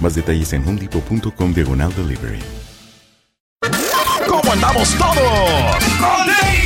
Más detalles en homedepot.com diagonal delivery. ¿Cómo andamos todos? ¡Con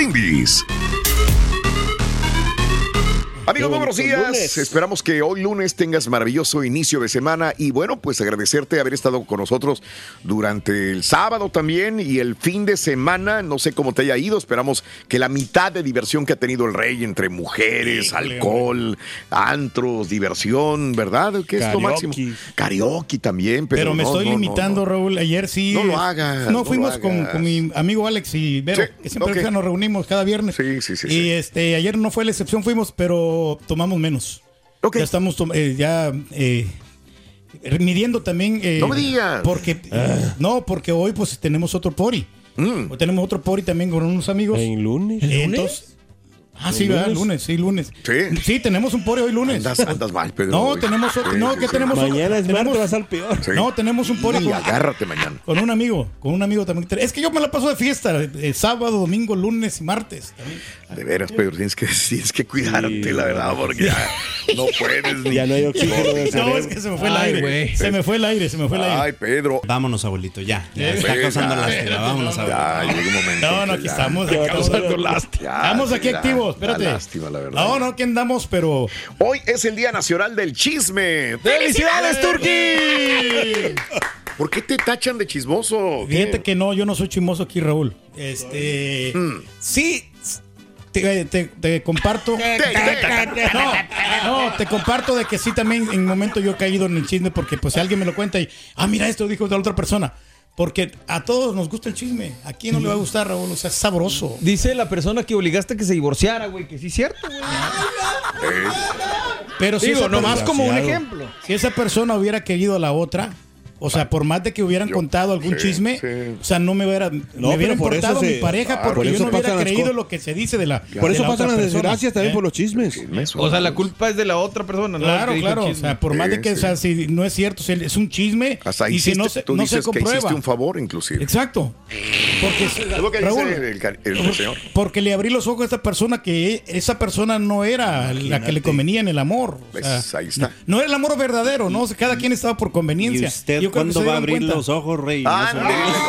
Brindis. Amigos, muy buenos días. Esperamos que hoy lunes tengas maravilloso inicio de semana y bueno, pues agradecerte haber estado con nosotros durante el sábado también y el fin de semana. No sé cómo te haya ido. Esperamos que la mitad de diversión que ha tenido el rey entre mujeres, alcohol, antros, diversión, ¿verdad? ¿Qué es lo máximo? Karaoke también. Pero, Pero me no, estoy no, limitando, no. Raúl. Ayer sí. No lo hagas, No, fuimos con, mi amigo Alex y Vero, Sí, que siempre que nos reunimos cada viernes. Sí, sí, sí. Y sí. este, ayer no fue la excepción, fuimos, pero tomamos menos. Ya estamos eh, ya eh, midiendo también. eh, No me digas. Porque, no, porque hoy pues tenemos otro pori. Mm. Hoy tenemos otro pori también con unos amigos. ¿En lunes? Eh, entonces- ah, sí, ¿verdad? lunes, sí, lunes. Sí. tenemos un pori hoy lunes. Andas, andas mal, Pedro. No, hoy. tenemos otro- Sí, no, sí, que sí. tenemos otro- Mañana es martes, vas al peor. Sí. No, tenemos un pori Y con, agárrate mañana. con un amigo, con un amigo también. Es que yo me la paso de fiesta, eh, sábado, domingo, lunes y martes. también. De veras, Pedro, tienes que, tienes que cuidarte, la verdad, porque ya no puedes ni. Ya no hay oxígeno No, es que se me fue el Ay, aire. güey. Se me fue el aire, se me fue el aire. Ay, Pedro. Vámonos, abuelito, ya. ya está causando lástima. Vámonos, abuelito. Ya, llega un momento. No, no, que aquí ya- estamos. Ya, Causando lástima. Estamos aquí activos, espérate. lástima, la verdad. No, no, aquí andamos, pero. Hoy es el Día Nacional del Chisme. ¡Felicidades, Turki! ¿Por qué te tachan de chismoso? ¿Qué? Fíjate que no, yo no soy chismoso aquí, Raúl. Este. Mm. Sí. Te, te- te comparto. No, no, te comparto de que sí también en momento yo he caído en el chisme porque pues si alguien me lo cuenta y, ah, mira esto dijo de la otra persona. Porque a todos nos gusta el chisme. ¿A quién no le va a gustar, Raúl? O sea, es sabroso. Dice la persona que obligaste a que se divorciara, güey, que sí es cierto, güey. Pero si Digo, nomás persona- como un ejemplo. Si esa persona hubiera querido a la otra, o sea, por más de que hubieran contado algún sí, chisme, sí. o sea, no me hubiera, me por eso importado se- mi pareja claro, porque por yo no hubiera las creído lo que se dice de la Por de eso la pasan otra las desgracias también ¿eh? por los chismes. O sea, la culpa es de la otra persona, ¿no? Claro, Que claro. O sea, por más de Sí, que, o sea, si no es cierto, si es un chisme Hasta y si no se, tú no dices se que comprueba. hiciste un favor, inclusive. Exacto. Porque, lo que dice Raúl, el, el- el señor. porque le abrí los ojos a esta persona que esa persona no era la que le convenía en el amor. O sea, ¿Ves? Ahí está. No era el amor verdadero, ¿no? O sea, cada quien estaba por ¿Y conveniencia. Creo cuándo va a abrir cuenta. los ojos, rey? Ah, No en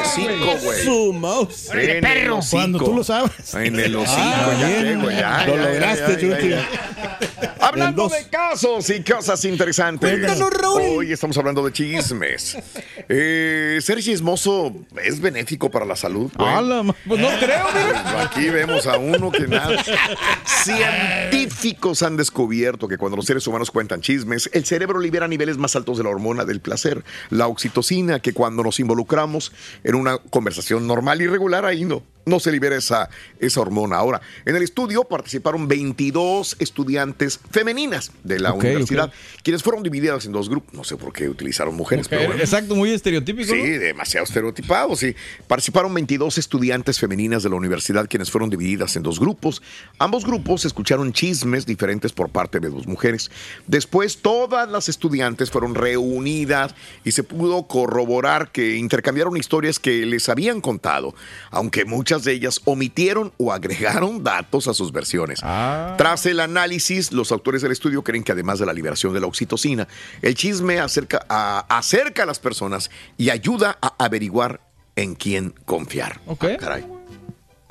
se- el hocico, güey. Su mouse. En el hocico. Cuando tú lo sabes. En el hocico, Ah, ya güey, ya, Lo ya, ya, lograste, ya, ya, Chuti. Hablando de casos y cosas interesantes. Cuéntanos, Raúl. Hoy estamos hablando de chismes. Eh, ser chismoso es benéfico para la salud. Ala, ma- pues no creo, mira. Aquí vemos a uno que nada. Científicos han descubierto que cuando los seres humanos cuentan chismes, el cerebro libera niveles más altos de la hormona del placer, la oxitocina, que cuando nos involucramos en una conversación normal y regular, ahí no, no se libera esa, esa hormona. Ahora, en el estudio participaron 22 estudiantes femeninas de la universidad, quienes fueron divididas en dos grupos. No sé por qué utilizaron mujeres, pero bueno. Exacto, muy estereotípico. Sí, ¿no? demasiado estereotipado, sí. Participaron 22 estudiantes femeninas de la universidad quienes fueron divididas en dos grupos. Ambos grupos escucharon chismes diferentes por parte de dos mujeres. Después todas las estudiantes fueron reunidas y se pudo corroborar que intercambiaron historias que les habían contado, aunque muchas de ellas omitieron o agregaron datos a sus versiones. Ah. Tras el análisis, los autores del estudio creen que además de la liberación de la oxitocina, el chisme acerca a, acerca a las personas y ayuda a averiguar en quién confiar. Ok. Ah, caray.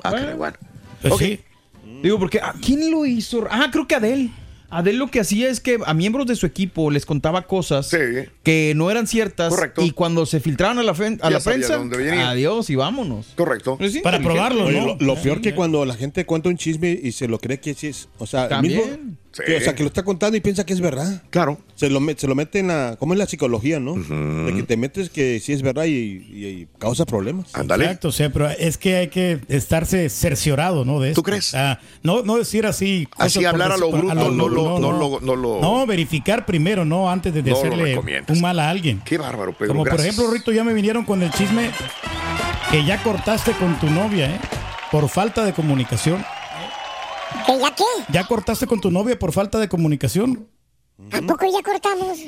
Ah, caray, bueno. Pues Ok. sí. Digo, porque ¿a ¿quién lo hizo? Ah, creo que Adel. Adel lo que hacía es que a miembros de su equipo les contaba cosas Sí. que no eran ciertas Correcto. y cuando se filtraron a la, a la prensa, adiós y vámonos. Correcto. Pues sí, Para probarlo, Oye, ¿no? lo, lo peor que cuando la gente cuenta un chisme y se lo cree que sí es. O sea, el mismo. Sí. que, o sea, que lo está contando y piensa que es verdad. Claro. Se lo, se lo mete en la. ¿Cómo es la psicología, no? De que te metes que sí es verdad y, y- y causa problemas. Ándale. Exacto, o sea, pero es que hay que estarse cerciorado, ¿no? De ¿Tú esto. crees? Ah, no, no decir así. Así por hablar a lo bruto, no lo- no lo- no lo- No, verificar primero, ¿no? Antes de No lo hacerle recomiendas. un mal a alguien. Qué bárbaro, Pedro. Como por gracias. ejemplo, Rito, ya me vinieron con el chisme que ya cortaste con tu novia, ¿eh? Por falta de comunicación. ¿Que ya qué? ¿Ya cortaste con tu novia por falta de comunicación? ¿A poco ya cortamos?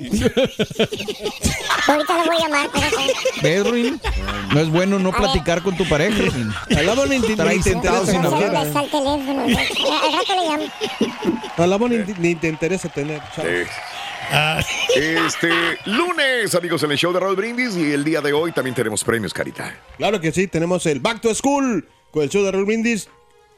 Ahorita lo voy a llamar. ¿Ves, Ruin? No es bueno no platicar con tu pareja. Ruin. Lado ni, sin No sé hablar. dónde está el teléfono. Al rato le llamo. Ni, ni te interesa tener. chao. Sí. Ah, Este lunes, amigos, en el show de Raúl Brindis y el día de hoy también tenemos premios, Carita. Claro que sí, tenemos el Back to School con el show de Raúl Brindis.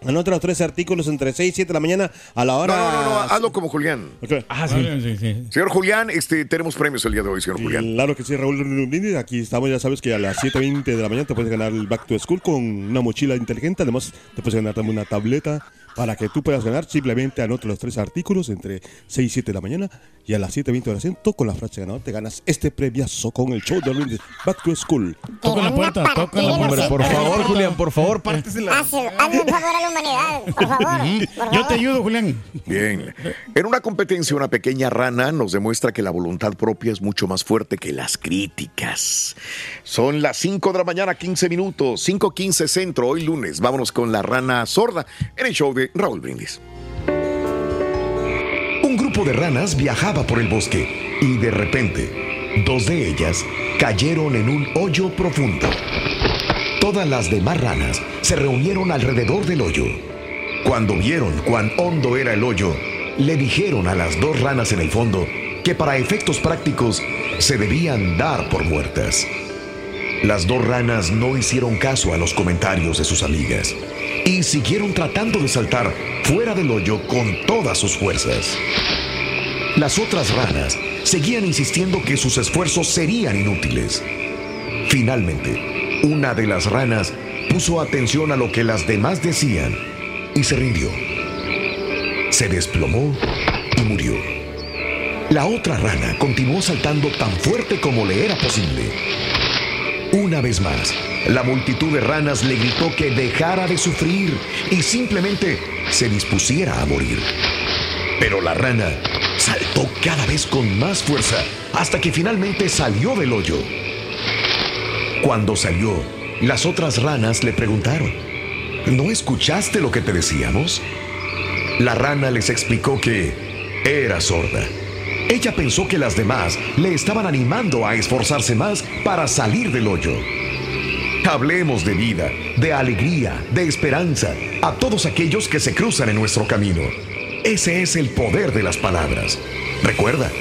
Anota los tres artículos entre 6 y 7 de la mañana a la No, hora. no, no, no, hazlo como Julián. Ah, sí, sí, sí. Señor Julián, este, tenemos premios el día de hoy, señor Julián. Claro que sí, Raúl Brindis. Aquí estamos, ya sabes que a las 7.20 de la mañana te puedes ganar el Back to School con una mochila inteligente. Además, te puedes ganar también una tableta para que tú puedas ganar. Simplemente anota los tres artículos entre 6 y 7 de la mañana y a las 7.20 horas centro con la frase ganador te ganas este premiazo con el show de Raúl Brindis. Back to School. Toca la puerta, toca la puerta. por favor, Julián, por favor, pártesela. Hazle, hazle un favor a la humanidad, por favor. por Yo te ayudo, Julián. Bien. En una competencia, una pequeña rana nos demuestra que la voluntad propia es mucho más fuerte que las críticas. Son las 5 de la mañana, 15 minutos, 5.15 centro, hoy lunes. Vámonos con la rana sorda en el show de Raúl Brindis. Grupo de ranas viajaba por el bosque y de repente, dos de ellas cayeron en un hoyo profundo. Todas las demás ranas se reunieron alrededor del hoyo. Cuando vieron cuán hondo era el hoyo, le dijeron a las dos ranas en el fondo que para efectos prácticos se debían dar por muertas. Las dos ranas no hicieron caso a los comentarios de sus amigas y siguieron tratando de saltar fuera del hoyo con todas sus fuerzas. Las otras ranas seguían insistiendo que sus esfuerzos serían inútiles. Finalmente, una de las ranas puso atención a lo que las demás decían y se rindió. Se desplomó y murió. La otra rana continuó saltando tan fuerte como le era posible. Una vez más, la multitud de ranas le gritó que dejara de sufrir y simplemente se dispusiera a morir. Pero la rana saltó cada vez con más fuerza hasta que finalmente salió del hoyo. Cuando salió, las otras ranas le preguntaron, ¿no escuchaste lo que te decíamos? La rana les explicó que era sorda. Ella pensó que las demás le estaban animando a esforzarse más para salir del hoyo. Hablemos de vida, de alegría, de esperanza a todos aquellos que se cruzan en nuestro camino. Ese es el poder de las palabras. Recuerda,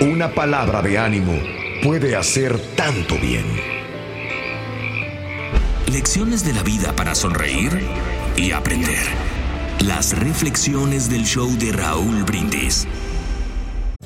una palabra de ánimo puede hacer tanto bien. Lecciones de la vida para sonreír y aprender. Las reflexiones del show de Raúl Brindis.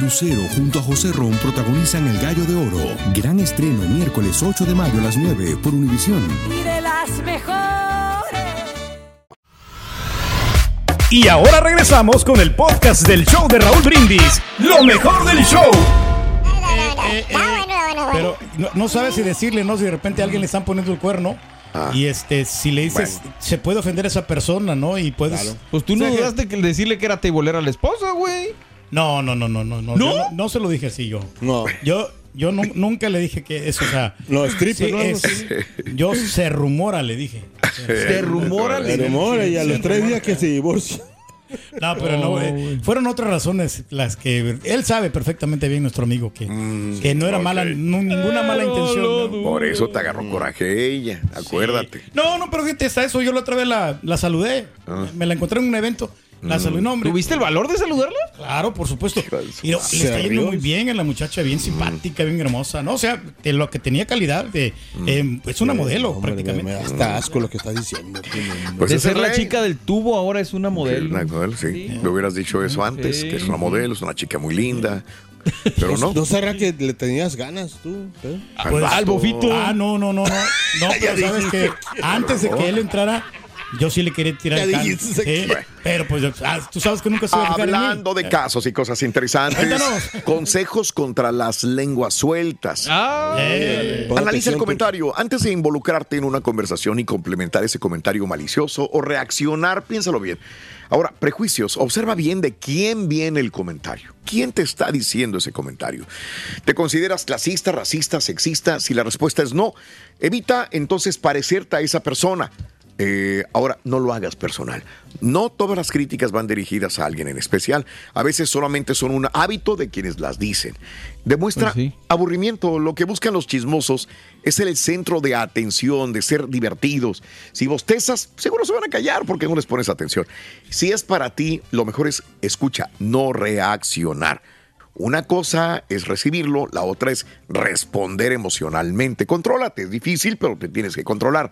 Lucero junto a José Ron protagonizan El Gallo de Oro. Gran estreno miércoles 8 de mayo a las 9 por Univisión. Y de las mejores. Y ahora regresamos con el podcast del show de Raúl Brindis. Lo mejor del show. Pero no, no sabes si decirle, ¿no? Si de repente a alguien le están poniendo el cuerno. Y este, si le dices, se puede ofender a esa persona, ¿no? Y puedes. Pues tú no O sea que- dudaste que decirle que era teibolera a la esposa, güey. No, no, no, no, no, no. ¿No? Yo no, no se lo dije así yo. No. Yo, yo nu- nunca le dije que eso, o sea. No, stripper, ¿no? es- yo se rumora, le dije. Se rumora, Se rumora y a los tres días que se divorcia. No, pero no, eh, fueron otras razones las que él sabe perfectamente bien nuestro amigo que, que no era mala, no- ninguna mala intención. ¿no? Por eso te agarró coraje ella, acuérdate. No, no, pero fíjate, hasta eso yo la otra vez la, la saludé. Ah. Me la encontré en un evento. La saludé, no, hombre. ¿Tuviste el valor de saludarla? Claro, por supuesto. Y no, le está yendo muy bien a la muchacha, bien simpática, bien hermosa, ¿no? O sea, de lo que tenía calidad, de, eh, es una modelo Hombre, me, prácticamente. me da hasta asco lo que estás diciendo. Pues de ser la chica del tubo, ahora es una modelo. Una modelo, sí. Me hubieras dicho eso antes, Sí. que es una modelo, es una chica muy linda. Pero ¿No, no. ¿No será que le tenías ganas tú? Pues, Al bofito. Ah, no, no, no, no. No, pero sabes que antes de que él entrara, yo sí le quería tirar el can. Bueno. pero pues ah, tú sabes que nunca se va a. Hablando de casos y cosas interesantes, Cuéntanos. consejos contra las lenguas sueltas. Ah, Eh, Analiza el comentario. Antes de involucrarte en una conversación y complementar ese comentario malicioso o reaccionar, piénsalo bien. Ahora, prejuicios. Observa bien de quién viene el comentario. ¿Quién te está diciendo ese comentario? ¿Te consideras clasista, racista, sexista? Si la respuesta es no, evita entonces parecerte a esa persona. Eh, ahora, no lo hagas personal. No todas las críticas van dirigidas a alguien en especial. A veces solamente son un hábito de quienes las dicen. Demuestra Pues sí. aburrimiento. Lo que buscan los chismosos es el centro de atención, de ser divertidos. Si bostezas, seguro se van a callar porque no les pones atención. Si es para ti, lo mejor es escucha, no reaccionar. Una cosa es recibirlo, la otra es responder emocionalmente. Contrólate, es difícil, pero te tienes que controlar.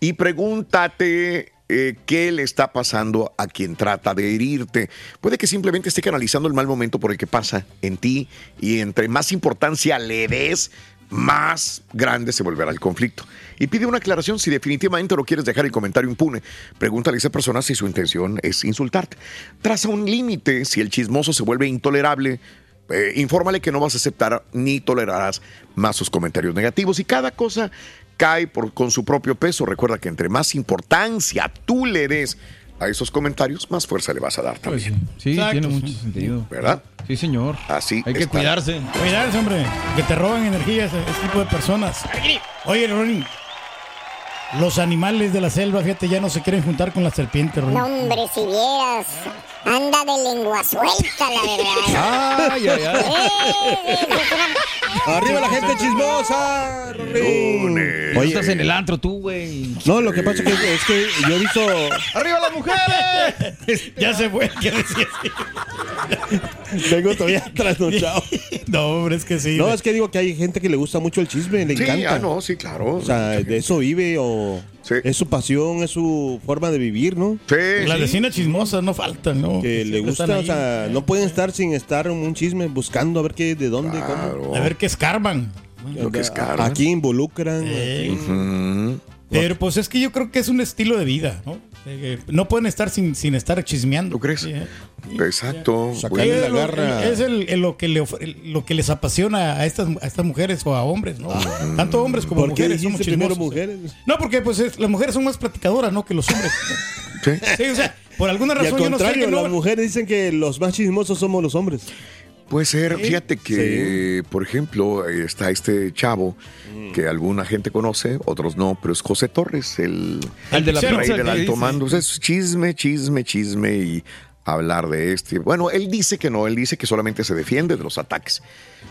Y pregúntate eh, qué le está pasando a quien trata de herirte. Puede que simplemente esté canalizando el mal momento por el que pasa en ti y entre más importancia le des, más grande se volverá el conflicto. Y pide una aclaración si definitivamente no quieres dejar el comentario impune. Pregúntale a esa persona si su intención es insultarte. Traza un límite si el chismoso se vuelve intolerable. Eh, infórmale que no vas a aceptar ni tolerarás más sus comentarios negativos y cada cosa cae por, con su propio peso. Recuerda que entre más importancia tú le des a esos comentarios, más fuerza le vas a dar Pues también. sí, Exacto, tiene sí. mucho sentido. ¿Verdad? Sí, señor. Así Hay que está. cuidarse. Cuidarse, hombre, que te roban energía ese, ese tipo de personas. Oye, Ronin, los animales de la selva, fíjate, ya no se quieren juntar con las serpientes, Ronin. No, hombre, si vieras. Anda de lengua suelta, la verdad. Ay, ay, ay. Eh, ¡Arriba la gente chismosa! Lunes. Estás en el antro tú, güey. no, lo que pasa es que, es que yo he visto... ¡Arriba las mujeres! ya se fue, ¿qué decías? Vengo todavía trasnochado. no, hombre, es que sí. No, es que digo que hay gente que le gusta mucho el chisme, le Sí, encanta. ah, no, sí, claro. O sea, de eso vive o Sí. es su pasión, es su forma de vivir, ¿no? Sí, Las sí. vecinas chismosas no faltan, ¿no? Que le siempre gusta, o sea, no pueden estar sin estar en un chisme buscando a ver qué, de dónde, Claro. A ver qué escarban. Lo que es caro. Aquí involucran. Eh. Pero pues es que yo creo que es un estilo de vida, ¿no? Eh, no pueden estar sin, sin estar chismeando. ¿Tú crees? Exacto. Sí, es lo- Es el- el- lo, que le lo que les apasiona a estas, a estas mujeres o a hombres, ¿no? Tanto hombres como ¿Por qué mujeres. somos primero mujeres? No, porque pues es- las mujeres son más platicadoras, ¿no? Que los hombres. Sí. o sea, por alguna Y al razón yo no sé contrario, que no. las mujeres dicen que los más chismosos somos los hombres. Puede ser, fíjate que, por ejemplo, está este chavo que alguna gente conoce, otros no, pero es José Torres, el, El de la rey pizza del alto mando. O sea, es chisme, chisme, chisme y hablar de este. Bueno, él dice que no, él dice que solamente se defiende de los ataques,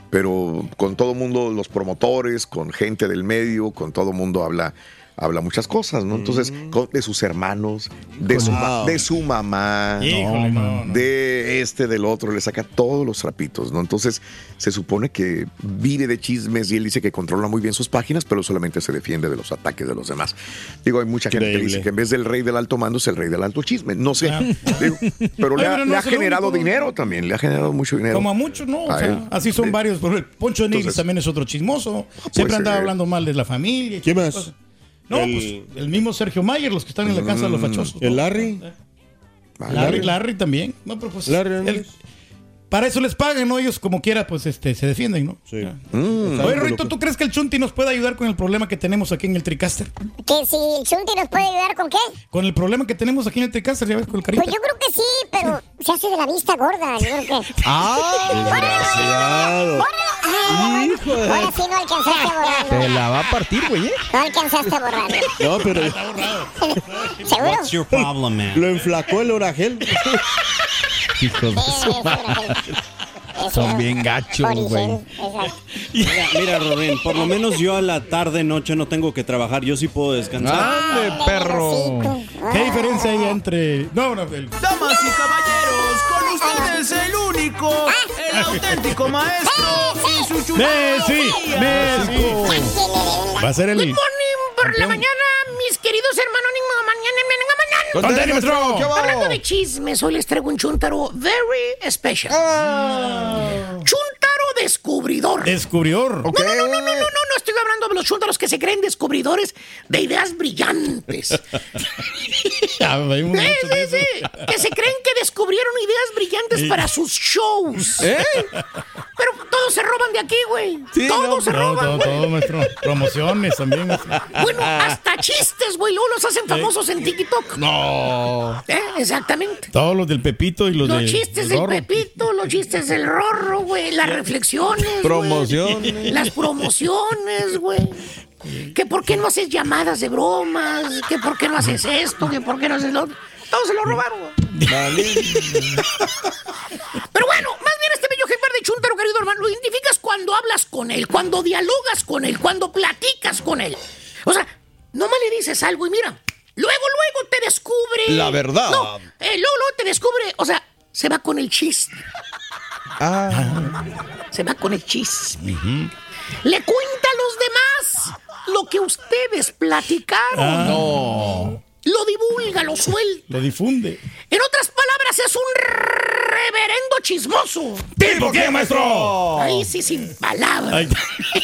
pero con todo mundo, los promotores, con gente del medio, con todo mundo habla habla muchas cosas, ¿no? Entonces, con- de sus hermanos, de su, Wow. de su mamá, Híjole, no, no. de este, del otro, le saca todos los trapitos, ¿no? Entonces, se supone que vive de chismes y él dice que controla muy bien sus páginas, pero solamente se defiende de los ataques de los demás. Digo, hay mucha gente que dice que en vez del rey del alto mando es el rey del alto chisme. No sé, Digo, pero le Ay, ha, pero no le ha es el generado único. dinero también, le ha generado mucho dinero. Como a muchos, ¿no? O A sea, él. así son Sí. varios. Por ejemplo, Poncho de Nigris Entonces- también es otro chismoso. puede Siempre andaba ser. hablando mal de la familia. ¿Qué cosas. No, El- pues el mismo Sergio Mayer, los que están en la casa de los fachosos. ¿no? ¿El Larry? Larry, Larry también. No, pero pues, Larry. Para eso les pagan, ¿no? Ellos como quiera, pues este, se defienden, ¿no? Sí. Mm. Oye, Rito, ¿tú crees que el Chunti nos puede ayudar con el problema que tenemos aquí en el Tricaster? Que si el Chunti nos puede ayudar con qué? Con el problema que tenemos aquí en el Tricaster, ya ves, con el carita. Pues yo creo que sí, pero se hace de la vista gorda. Yo creo que. Desgraciado. Ay, Ahora sí no alcanzaste a borrarlo. Te la va a partir, güey. ¿eh? No alcanzaste a borrarlo. No, pero ¿Seguro? What's your problem, man? lo enflacó el oragel. Hijos de Sí, su sí, madre. Eso, Son bien gachos, güey. Mira, mira, Rubén, por lo menos yo a la tarde, noche no tengo que trabajar. Yo sí puedo descansar. ¡Ande, perro! ¿Qué diferencia hay entre. No, no, el- Damas y caballeros, con ustedes el único, el auténtico maestro y su Messi, chulada. Messi. Va a ser el. Good morning por la mañana, mis queridos hermanos. ¿Qué? Hablando de chismes, hoy les traigo un chuntaro very special. Chuntaro descubridor. Descubridor. No, no, no, no, no, no, no, no estoy hablando de los chuntaros que se creen descubridores de ideas brillantes. Ya, un Sí. Que se creen que descubrieron ideas brillantes Sí. para sus shows. ¿Eh? Pero todos se roban de aquí, güey. Sí, todos no, se roban, todo, todo. Promociones también. maestro. Bueno, hasta chistes, güey. Luego los hacen famosos en TikTok. No. ¿Eh? Exactamente. Todos los del Pepito y los, Los de- chistes del del. Pepito, los chistes del Rorro, güey. Las reflexiones. Güey. Promociones. Las promociones, güey. Que por qué no haces llamadas de bromas. Que por qué no haces esto. Que por qué no haces lo otro. Todos se lo robaron, güey. Pero bueno, más bien este bello ejemplar de Chuntaro, querido hermano, lo identificas cuando hablas con él, cuando dialogas con él, cuando platicas con él. O sea, nomás le dices algo y mira, luego, luego te descubre. La verdad. No, eh, luego, luego te descubre, o sea, se va con el chiste. Ah, Se va con el chisme. Le cuenta a los demás lo que ustedes platicaron. Ah. no. Lo divulga, lo suelta. Lo difunde. En otras es un reverendo chismoso. ¿Tipo qué, maestro? Ahí sí, sin palabras. Ay.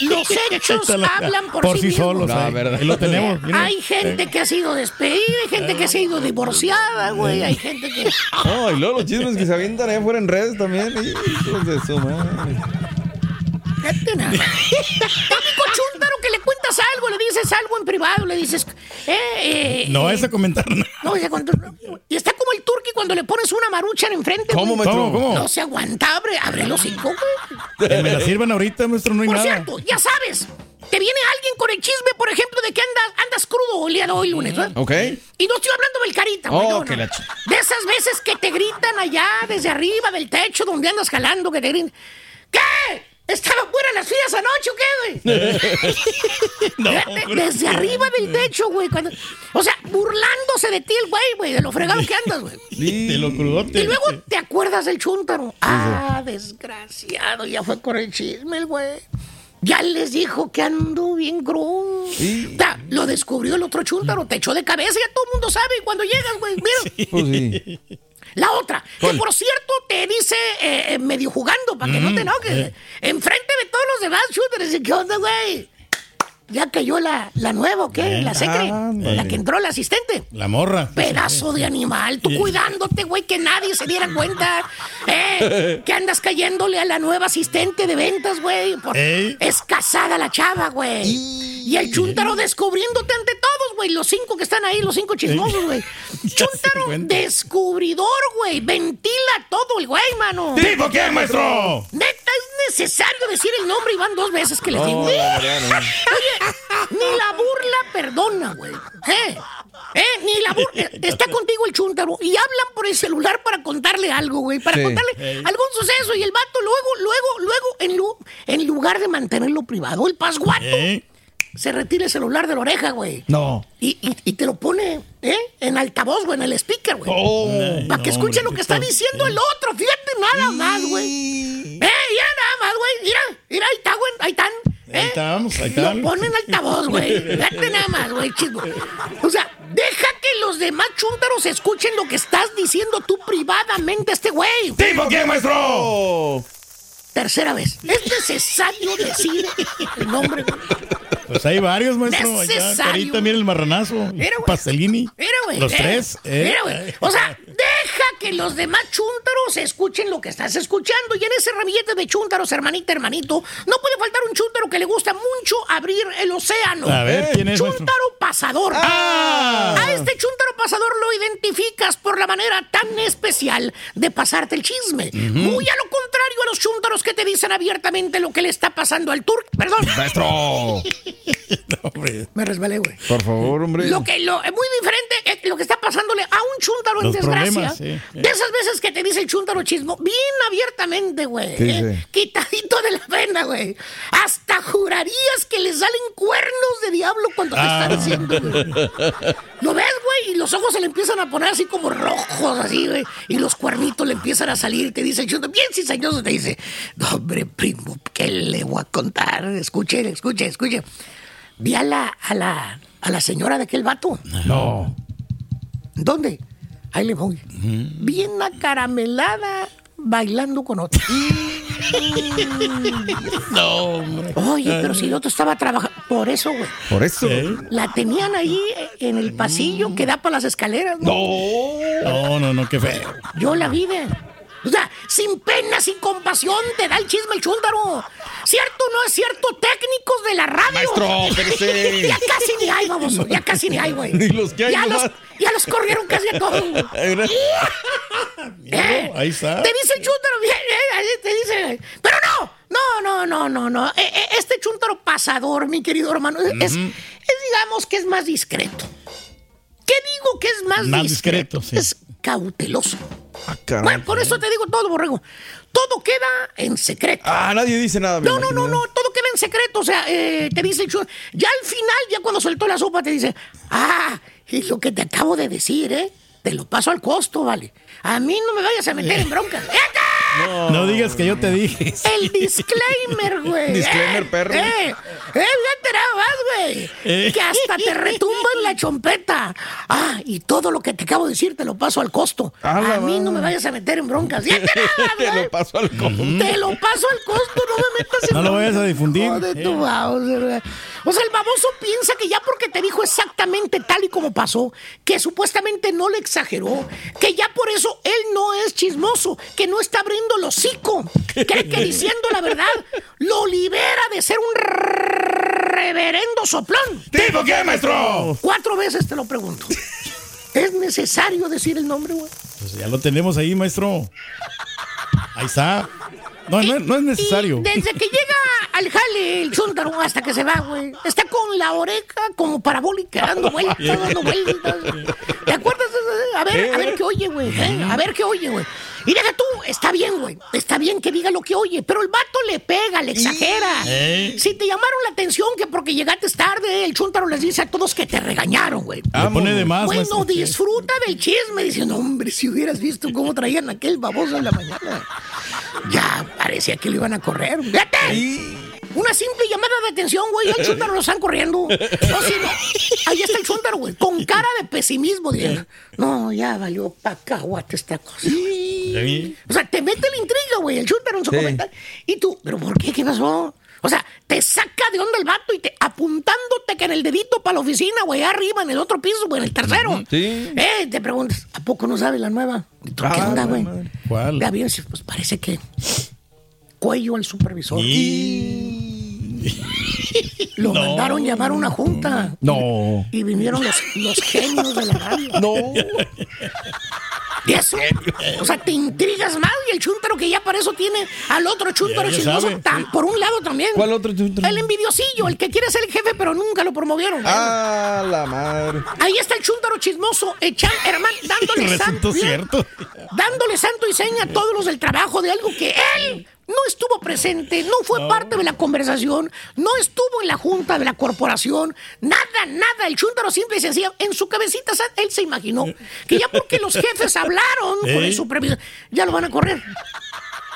Los hechos hablan por, por sí, solos. La ahí. verdad. Ahí lo tenemos. Hay gente que ha sido despedida, hay gente que se ha ido divorciada, güey. Hay gente que. No, y luego los chismes que se avientan allá afuera en redes también. Hijos de su madre. Fíjate cuentas algo, le dices algo en privado, le dices. Eh, eh, No eh, vas a comentar nada. No, ya cuando- y está como el turqui cuando le pones una maruchan enfrente. ¿Cómo, güey. maestro? ¿Cómo, cómo? No se aguanta, abre, abre los cinco, güey. Que me la sirvan ahorita, maestro, no hay Por nada. cierto, ya sabes, te viene alguien con el chisme, por ejemplo, de que andas, andas crudo el día de hoy lunes, ¿eh? Ok. Y no estoy hablando del carita, güey. Oh, no, no. que la ch- De esas veces que te gritan allá desde arriba del techo donde andas jalando, que te gritan. ¿Qué? ¿Estaban buenas las filas anoche o qué, güey? De- desde arriba del techo, güey. cuando- O sea, burlándose de ti el güey, güey, de lo fregado que andas, güey. De lo crudote. Y luego te acuerdas del chúntaro. Ah, desgraciado, ya fue con el chisme el güey. Ya les dijo que ando bien crudo. Ta, Lo descubrió el otro chúntaro, te echó de cabeza, ya todo el mundo sabe cuando llegas, güey. Mira. Pues sí. La otra, que por cierto te dice eh, eh, medio jugando para que no te enojes. Enfrente de todos los demás shooters, dice, ¿qué onda, güey? Ya cayó la, la nueva, ¿o qué? La secre. ándale. La que entró la asistente. La morra. Pedazo de animal, tú cuidándote, güey, que nadie se diera cuenta. Eh, que andas cayéndole a la nueva asistente de ventas, güey. Ey. Es casada la chava, güey. Y el chúntaro descubriéndote ante todos, güey. Los cinco que están ahí, los cinco chismosos, güey. Chúntaro descubridor, güey. Ventila todo el güey, mano. ¿Tipo quién, maestro? Neta, es necesario decir el nombre y van dos veces que No, digo. no. Oye, ni la burla perdona, güey. ¿Eh? ¿Eh? Ni la burla. Está contigo el chúntaro y hablan por el celular para contarle algo, güey. Para Sí. contarle algún suceso. Y el vato luego, luego, luego, en, lu- en lugar de mantenerlo privado, el pasguato se retira el celular de la oreja, güey. No. Y, y- y te lo pone, ¿eh? En altavoz, güey, en el speaker, güey. Oh. para que escuche lo ¿qué que está diciendo el otro. Fíjate nada más, güey. Eh, güey. Mira, mira, ahí está, güey. Ahí están. Ahí ¿eh? estamos, ahí Lo están. ponen en altavoz, güey. Fíjate nada más, güey, chico. O sea, deja que los demás chúntaros escuchen lo que estás diciendo tú privadamente a este güey. ¿Tipo quién, maestro? Tercera vez. Es necesario decir el nombre. Pues hay varios, maestro. Necesario. Mira el marranazo. Mira, güey. Pastelini. Mira, güey. Los eh, tres. ¿eh? Mira, güey. O sea, deja que los demás chúntaros escuchen lo que estás escuchando. Y en ese ramillete de chúntaros, hermanita, hermanito, no puede faltar un chúntaro que le gusta mucho abrir el océano. A ver, ¿quién es? Chúntaro pasador. ¡Ah! A este chúntaro pasador lo identificas por la manera tan especial de pasarte el chisme. Muy a lo contrario a los chúntaros que te dicen abiertamente lo que le está pasando al turco. Perdón. Maestro. Me resbalé, güey. Por favor, hombre. Lo que lo, es muy diferente es lo que está pasándole a un chúntaro en desgracia. sí, sí. De esas veces que te dice el chúntaro chismo, bien abiertamente, güey. Sí, ¿eh? sí. Quitadito de la vena, güey. Hasta jurarías que le salen cuernos de diablo cuando te Ah. está diciendo, güey. Lo ves, güey, y los ojos se le empiezan a poner así como rojos, así, güey. Y los cuernitos le empiezan a salir. Te dice el chúntaro, bien cizañoso, te dice, hombre, primo, ¿qué le voy a contar? Escuche, escuche, escuche. Vi a la, a la, a la señora de aquel vato. No. ¿Dónde? Ahí le voy. Bien acaramelada, bailando con otro. No, hombre. Oye, pero si el otro estaba trabajando. Por eso, güey. Por eso. La tenían ahí en el pasillo que da para las escaleras. ¿no? No, no, no, qué feo. Yo la vi de. O sea, sin pena, sin compasión, te da el chisme el chúndaro. ¿Cierto no es cierto? Técnicos de la radio. Maestro, ya casi ni hay, vamos. Ya casi ni hay, güey. Ni los que hay ya, los, nomás. ya los corrieron casi a todos. Eh, Ahí está. Te dice el chúntaro, bien, eh, ahí te dice. Pero no, no, no, no, no, no. Eh, eh, este chúntaro pasador, mi querido hermano, es, es, digamos que es más discreto. ¿Qué digo que es más, Más discreto? discreto, sí. Es cauteloso. Ah. Bueno, por eso te digo todo, borrego. Todo queda en secreto. Ah, nadie dice nada. No, no, no, no, todo queda en secreto. O sea, eh, te dice el. Ya al final, ya cuando soltó la sopa, te dice, ah, lo que te acabo de decir, ¿eh? Te lo paso al costo, vale. A mí no me vayas a meter en broncas. No digas que yo te dije. El disclaimer, güey. Disclaimer, Eh, perro. Eh, eh, fíjate más, güey. Eh. Que hasta te retumba en la chompeta. Ah, y todo lo que te acabo de decir te lo paso al costo. A la A mí no me vayas a meter en broncas. Más, Te güey. lo paso al costo. Te lo paso al costo, no me metas en No lo vayas a difundir. Güey. O sea, el baboso piensa que ya porque te dijo exactamente tal y como pasó, que supuestamente no le exageró, que ya por eso él no es chismoso, que no está abriendo el hocico, cree que diciendo la verdad lo libera de ser un reverendo soplón. ¿Tipo qué, maestro? Cuatro veces te lo pregunto. ¿Es necesario decir el nombre, güey? Pues ya lo tenemos ahí, maestro. Ahí está. No, no, no es necesario. Desde que llega al jale el chúntaro hasta que se va, güey. Está con la oreja como parabólica, dando vueltas, dando vueltas. ¿Te acuerdas? A ver, a ver qué oye, güey. ¿eh? A ver qué oye, güey. Y deja tú, está bien, güey. Está bien que diga lo que oye, pero el vato le pega, le exagera. ¿Eh? Si te llamaron la atención que porque llegaste tarde, el chúntaro les dice a todos que te regañaron, güey. Le pone de más, Bueno, disfruta del chisme. Diciendo, hombre, si hubieras visto cómo traían aquel baboso en la mañana. Ya parecía que lo iban a correr. ¡Vete! Una simple llamada de atención, güey. Al chúntaro lo están corriendo. O si no, ahí está el chúntaro, güey. Con cara de pesimismo. Diciendo, no, ya valió pa' caguate esta cosa. O sea, te mete la intriga, güey. El chúntaro en su Sí. comentario. Y tú, ¿pero por qué? ¿Qué pasó? O sea, te saca de onda el vato y te apuntándote que en el dedito para la oficina, güey, arriba, en el otro piso, güey, en el tercero. Sí. Eh, te preguntas, ¿a poco no sabe la nueva? ¿Y ¿Qué Ah, onda, güey? ¿Cuál? Ya bien, pues parece que cuello al supervisor. Lo mandaron llamar a una junta. No. Y vinieron los, los genios de la radio. No. ¿Y eso? O sea, te intrigas más y el chúntaro que ya para eso tiene al otro ya chismoso. tan- Por un lado también. ¿Cuál otro chúntaro? El envidiosillo, el que quiere ser el jefe pero nunca lo promovieron. Ah, la madre. Ahí está el chúntaro chismoso, echan, hermano, dándole santo, cierto. dándole santo y seña a todos los del trabajo de algo que él no estuvo presente, no fue parte de la conversación, no estuvo en la junta de la corporación, nada, nada. El chúntaro simple y sencillo, en su cabecita él se imaginó que ya porque los jefes hablaron con el supervisor, ya lo van a correr.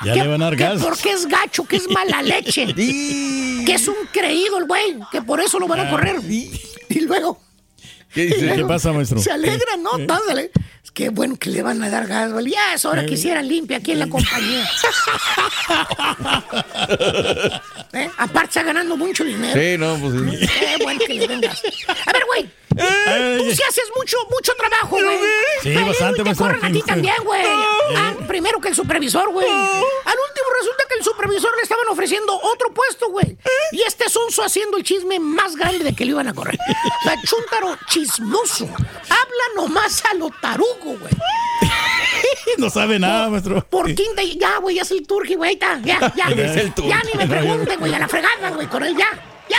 Ya Que- le van a dar que gas. Porque es gacho, que es mala leche. que es un creído el güey, que por eso lo van a correr. Y luego. ¿Qué pasa, maestro? Se alegra, ¿no? Eh. Dale. Es que bueno que le van a dar gas, güey. Ya es hora que hicieran limpia aquí en la compañía. ¿Eh? Aparte está ganando mucho dinero. Sí, no, pues sí. Qué bueno que le den gas. A ver, güey. Tú sí haces mucho, mucho trabajo, güey. Sí, Pero bastante, te corren a ti también, güey. Ah, primero que el supervisor, güey. Al último resulta que el supervisor le estaban ofreciendo otro puesto, güey. Y este sonso haciendo el chisme más grande de que le iban a correr. O sea, chúntaro chismoso. Habla nomás a lo tarugo, güey. No sabe nada, maestro. Por quinta y ya, güey, ya es el turqui, güey. Ya, ya. El turqui. Ya ni me pregunten, güey, a la fregada, güey, con él ya. Ya,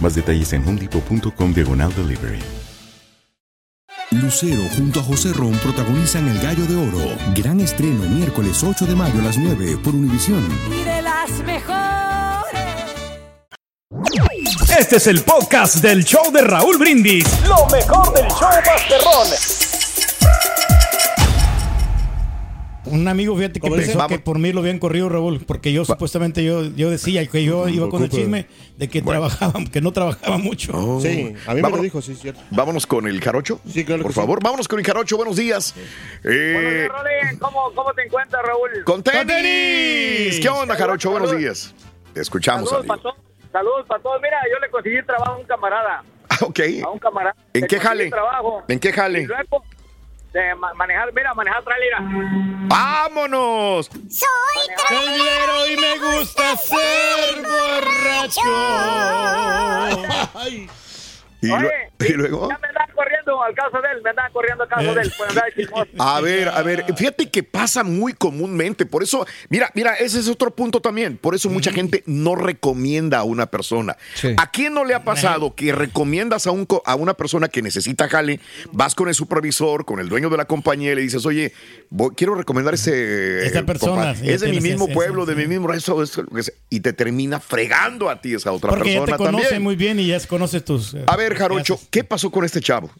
Más detalles en homedepot.com diagonal delivery. Lucero junto a José Ron protagonizan El Gallo de Oro. Gran estreno miércoles 8 de mayo a las 9 por Univisión. Y de las mejores. Este es el podcast del show de Raúl Brindis. Lo mejor del show Masterrón. Un amigo, fíjate que pensó que Vamos. por mí lo habían corrido, Raúl, porque yo supuestamente yo, yo decía que yo iba con el chisme de que trabajaba, que no trabajaba mucho. Sí, a mí me Vámonos. lo dijo, sí, cierto. Vámonos con el jarocho. Sí, claro Por que sí. favor, vámonos con el jarocho. Buenos días. Eh, ¿Cómo, ¿Cómo te encuentras, Raúl? con tenis. ¿Qué onda, jarocho? Buenos días. Te escuchamos, Saludos para todos. Saludos para todos. Mira, yo le conseguí trabajo a un camarada. Ok. A un camarada. ¿En Le qué jale? Trabajo. ¿En qué jale? Y luego de ma- manejar, mira, manejar trailer. ¡Vámonos! Soy Trailero y me gusta ser borracho. Y, Oye, lue- y luego. Ya me andaban corriendo al caso de él, me andaban corriendo al caso de él. Pues andaba de chismoso. A ver, a ver, fíjate que pasa muy comúnmente. Por eso, mira, mira, ese es otro punto también. Por eso mucha gente no recomienda a una persona. ¿A quién no le ha pasado que recomiendas a, un, a una persona que necesita jale, vas con el supervisor, con el dueño de la compañía y le dices, oye, voy- quiero recomendar ese. Esta eh, persona, compa- sí, es de mi mismo ese, pueblo, ese, de mi mismo. Sea, y te termina fregando a ti esa otra Porque ya persona te conoce también. muy bien y ya conoce tus. eh, A ver, Jarocho, ¿qué pasó con este chavo?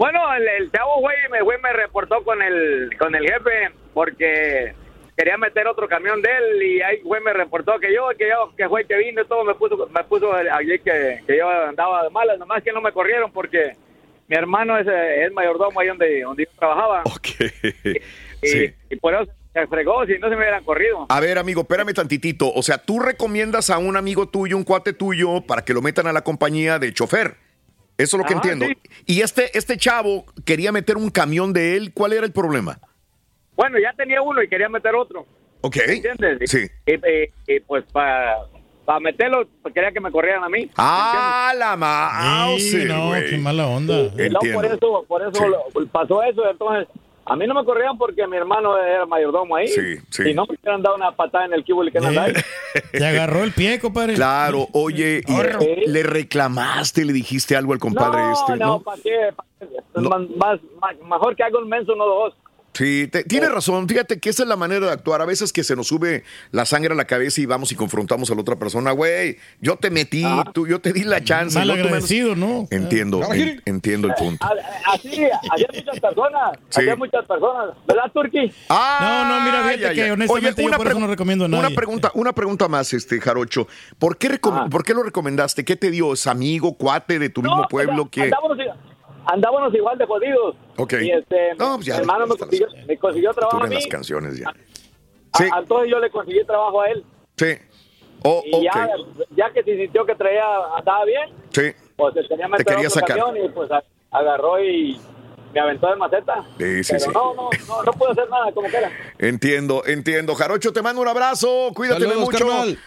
Bueno, el, el chavo, güey, me, güey, me reportó con el, con el jefe porque quería meter otro camión de él y ahí, güey, me reportó que yo, que yo, que fue que vino y todo, me puso, me puso allí que, que yo andaba de malas, nomás que no me corrieron porque mi hermano es, eh, es mayordomo ahí donde, donde yo trabajaba. Y, Sí. y por eso se fregó, si no se me hubieran corrido. A ver, amigo, espérame tantitito. O sea, tú recomiendas a un amigo tuyo, un cuate tuyo, para que lo metan a la compañía de chofer. Eso es lo que Ajá, entiendo. sí. Y este, este chavo quería meter un camión de él. ¿Cuál era el problema? Bueno, ya tenía uno y quería meter otro. Ok. ¿Entiendes? Sí. Y, y- y, pues para para meterlo, pues, quería que me corrieran a mí. Ah, la mouse, Sí, no, qué mala onda. Y luego por eso, por eso lo- pasó eso, entonces a mí no me corrían porque mi hermano era mayordomo ahí. Sí, sí. Y no me hubieran dado una patada en el y que no Eh, Te agarró el pie, compadre. Claro, oye, y le reclamaste, le dijiste algo al compadre no, este, no, ¿no? ¿para qué? Pa' qué? Más, más- más- mejor que haga un menso, no dos. Sí, te- tiene razón. Fíjate que esa es la manera de actuar. A veces que se nos sube la sangre a la cabeza y vamos y confrontamos a la otra persona. Güey, yo te metí, tú, yo te di la chance. Mal no agradecido, ¿no? Entiendo, Ah. en- entiendo el punto. Así, había muchas personas, Sí. había muchas personas, ¿verdad, Turki? Ah, No, no, mira, fíjate ya, ya. que honestamente Oye, yo por eso no recomiendo a nadie. Una pregunta, una pregunta más, este Jarocho. ¿Por qué, recom- ¿Por qué lo recomendaste? ¿Qué te dio? ¿Es amigo, cuate de tu mismo pueblo? anda- que Andábamos, andábamos igual de jodidos. Ok. Y este, No, pues ya, mi hermano me consiguió, me consiguió trabajo a mí. las canciones ya. A- Entonces yo le conseguí trabajo a él. Sí. Oh, y ya, ya que se sintió que traía, andaba bien, Sí. pues se tenía Te meter quería otro sacar. camión y pues agarró y me aventó de maceta. Sí, sí, Pero sí. no, no, no, no pude hacer nada como quiera. Entiendo, entiendo. Jarocho, te mando un abrazo. Cuídate Saludos, mucho. carnal.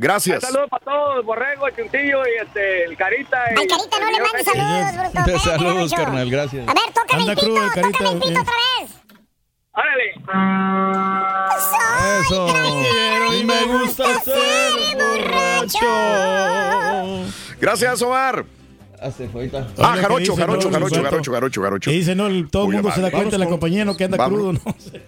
Gracias. Saludos para todos, Borrego, el Chuntillo y este, el Carita. Al Carita no le mandes saludos, bruto. Saludos, carnal, gracias. A ver, tócame Anda el pito, crudo el carita. tócame el pito eh. otra vez. ¡Órale! Eso. Y me gusta ser borracho. Gracias, Omar. Ah. Ah, Oiga, ¿qué Jarocho, Jarocho, Jarocho? Jarocho, Jarocho, Jarocho. Dice, no, el- todo el mundo se da cuenta, la Vamos compañía no que anda crudo, no sé.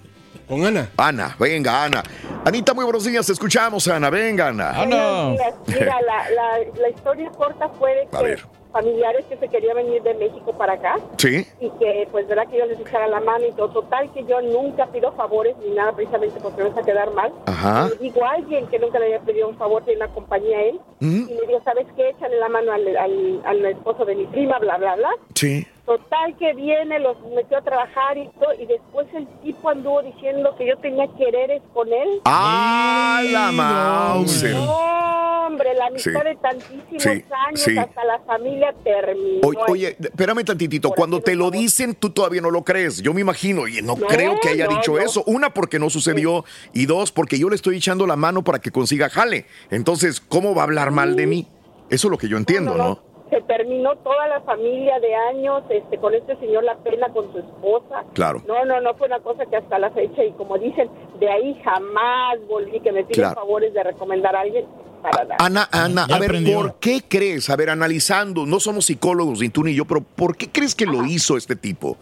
Con Ana. Ana, venga, Ana. Anita, muy buenos días. Te escuchamos, Ana. Venga, Ana. Días. Mira, la, la, la historia corta fue de A que ver. familiares que se querían venir de México para acá Sí. y que pues verdad que yo les echara la mano y todo. Total que yo nunca pido favores ni nada precisamente porque me vas a quedar mal. Ajá. Y le digo a alguien que nunca le había pedido un favor de una compañía a él Ujú. y le digo, ¿sabes qué? Échale la mano al, al, al esposo de mi prima, bla, bla, bla. Sí. Total que viene, los metió a trabajar y todo, y después el tipo anduvo diciendo que yo tenía quereres con él. ¡Ah, la Mauser! No, hombre, la amistad Sí. de tantísimos Sí, años, sí. hasta la familia terminó. Oye, oye, espérame tantitito. Cuando te lo dicen, tú todavía no lo crees. Yo me imagino, y no, No, creo que haya no, dicho no. eso. Una, porque no sucedió. Y dos, porque yo le estoy echando la mano para que consiga jale. Entonces, ¿cómo va a hablar mal de mí? Eso es lo que yo entiendo, ¿no? Se terminó toda la familia de años este, con este señor La Pena, con su esposa. Claro. No, no, no fue una cosa que hasta la fecha, y como dicen, de ahí jamás volví que me piden Claro. favores de recomendar a alguien para nada. Ana, Ana, Ya a ver, aprendió. ¿por qué crees? A ver, analizando, no somos psicólogos, ni tú ni yo, pero ¿por qué crees que lo hizo este tipo?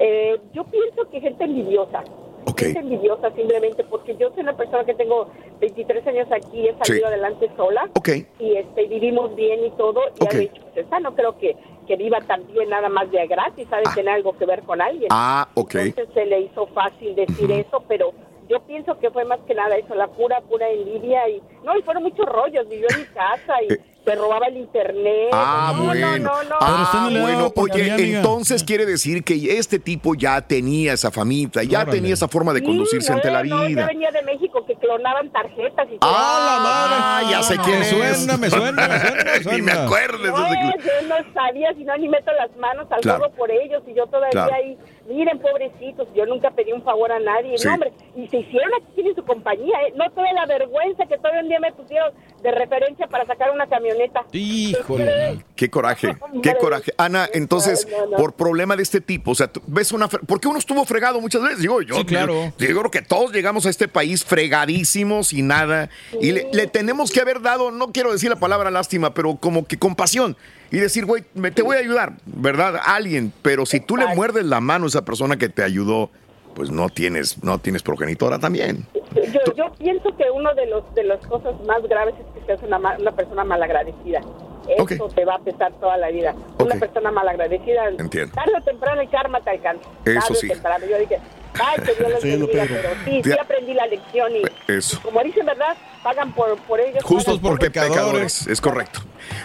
Eh, yo pienso que gente envidiosa. Ok. Gente envidiosa simplemente porque yo soy una persona que tengo 23 años aquí, he salido Sí. adelante sola Ok. y este vivimos bien y todo y Ok. he dicho, pues, esta no creo que, que viva tan bien nada más de gratis, ha de tener algo que ver con alguien. Ah, ok. Entonces se le hizo fácil decir eso, pero yo pienso que fue más que nada eso, la pura, pura envidia y no, y fueron muchos rollos, vivió en mi casa y se robaba el internet. Ah, No, no, bueno. no, no. Ah, bueno. Oye, entonces quiere decir que este tipo ya tenía esa famita, ya Órale. tenía esa forma de Sí, conducirse no, ante la vida. ya venía de México que clonaban tarjetas y todo. Ah, ya sé quién Me es. suena, me suena, me suena, me Ni me suena. acuerdo. de No, yo no sabía, si no, ni meto las manos al Claro. por ellos y yo todavía Claro. ahí, miren, pobrecitos, yo nunca pedí un favor a nadie, Sí. no, hombre, y se hicieron aquí en su compañía, ¿eh? no tuve la vergüenza que todavía un día me pusieron de referencia para sacar una camioneta. Híjole. Qué coraje, qué coraje. Ana, entonces, No, no, no. por problema de este tipo, o sea, tú ves una... fre- Porque uno estuvo fregado muchas veces, digo yo. Sí, claro. Yo, yo creo que todos llegamos a este país fregadísimos y nada. Y le, le tenemos que haber dado, no quiero decir la palabra lástima, pero como que compasión. Y decir, güey, me- te voy a ayudar, ¿verdad? Alguien. Pero si tú le muerdes la mano a esa persona que te ayudó, pues no tienes, no tienes progenitora también. Yo, yo pienso que uno de los de las cosas más graves es que seas una, ma- una persona malagradecida. Eso te va a pesar toda la vida. Una persona malagradecida, Entiendo. tarde o temprano el karma te alcanza. Eso tarde sí. o temprano. Yo dije, ay, que Dios los Sí, bendiga, pero sí, sí aprendí la lección y Eso. como dicen, ¿verdad? Pagan por, por ellos. Justos por- porque pecadores. Es correcto.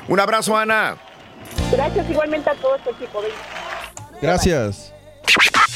Un abrazo, Ana. Gracias igualmente a todo tu equipo. Gracias.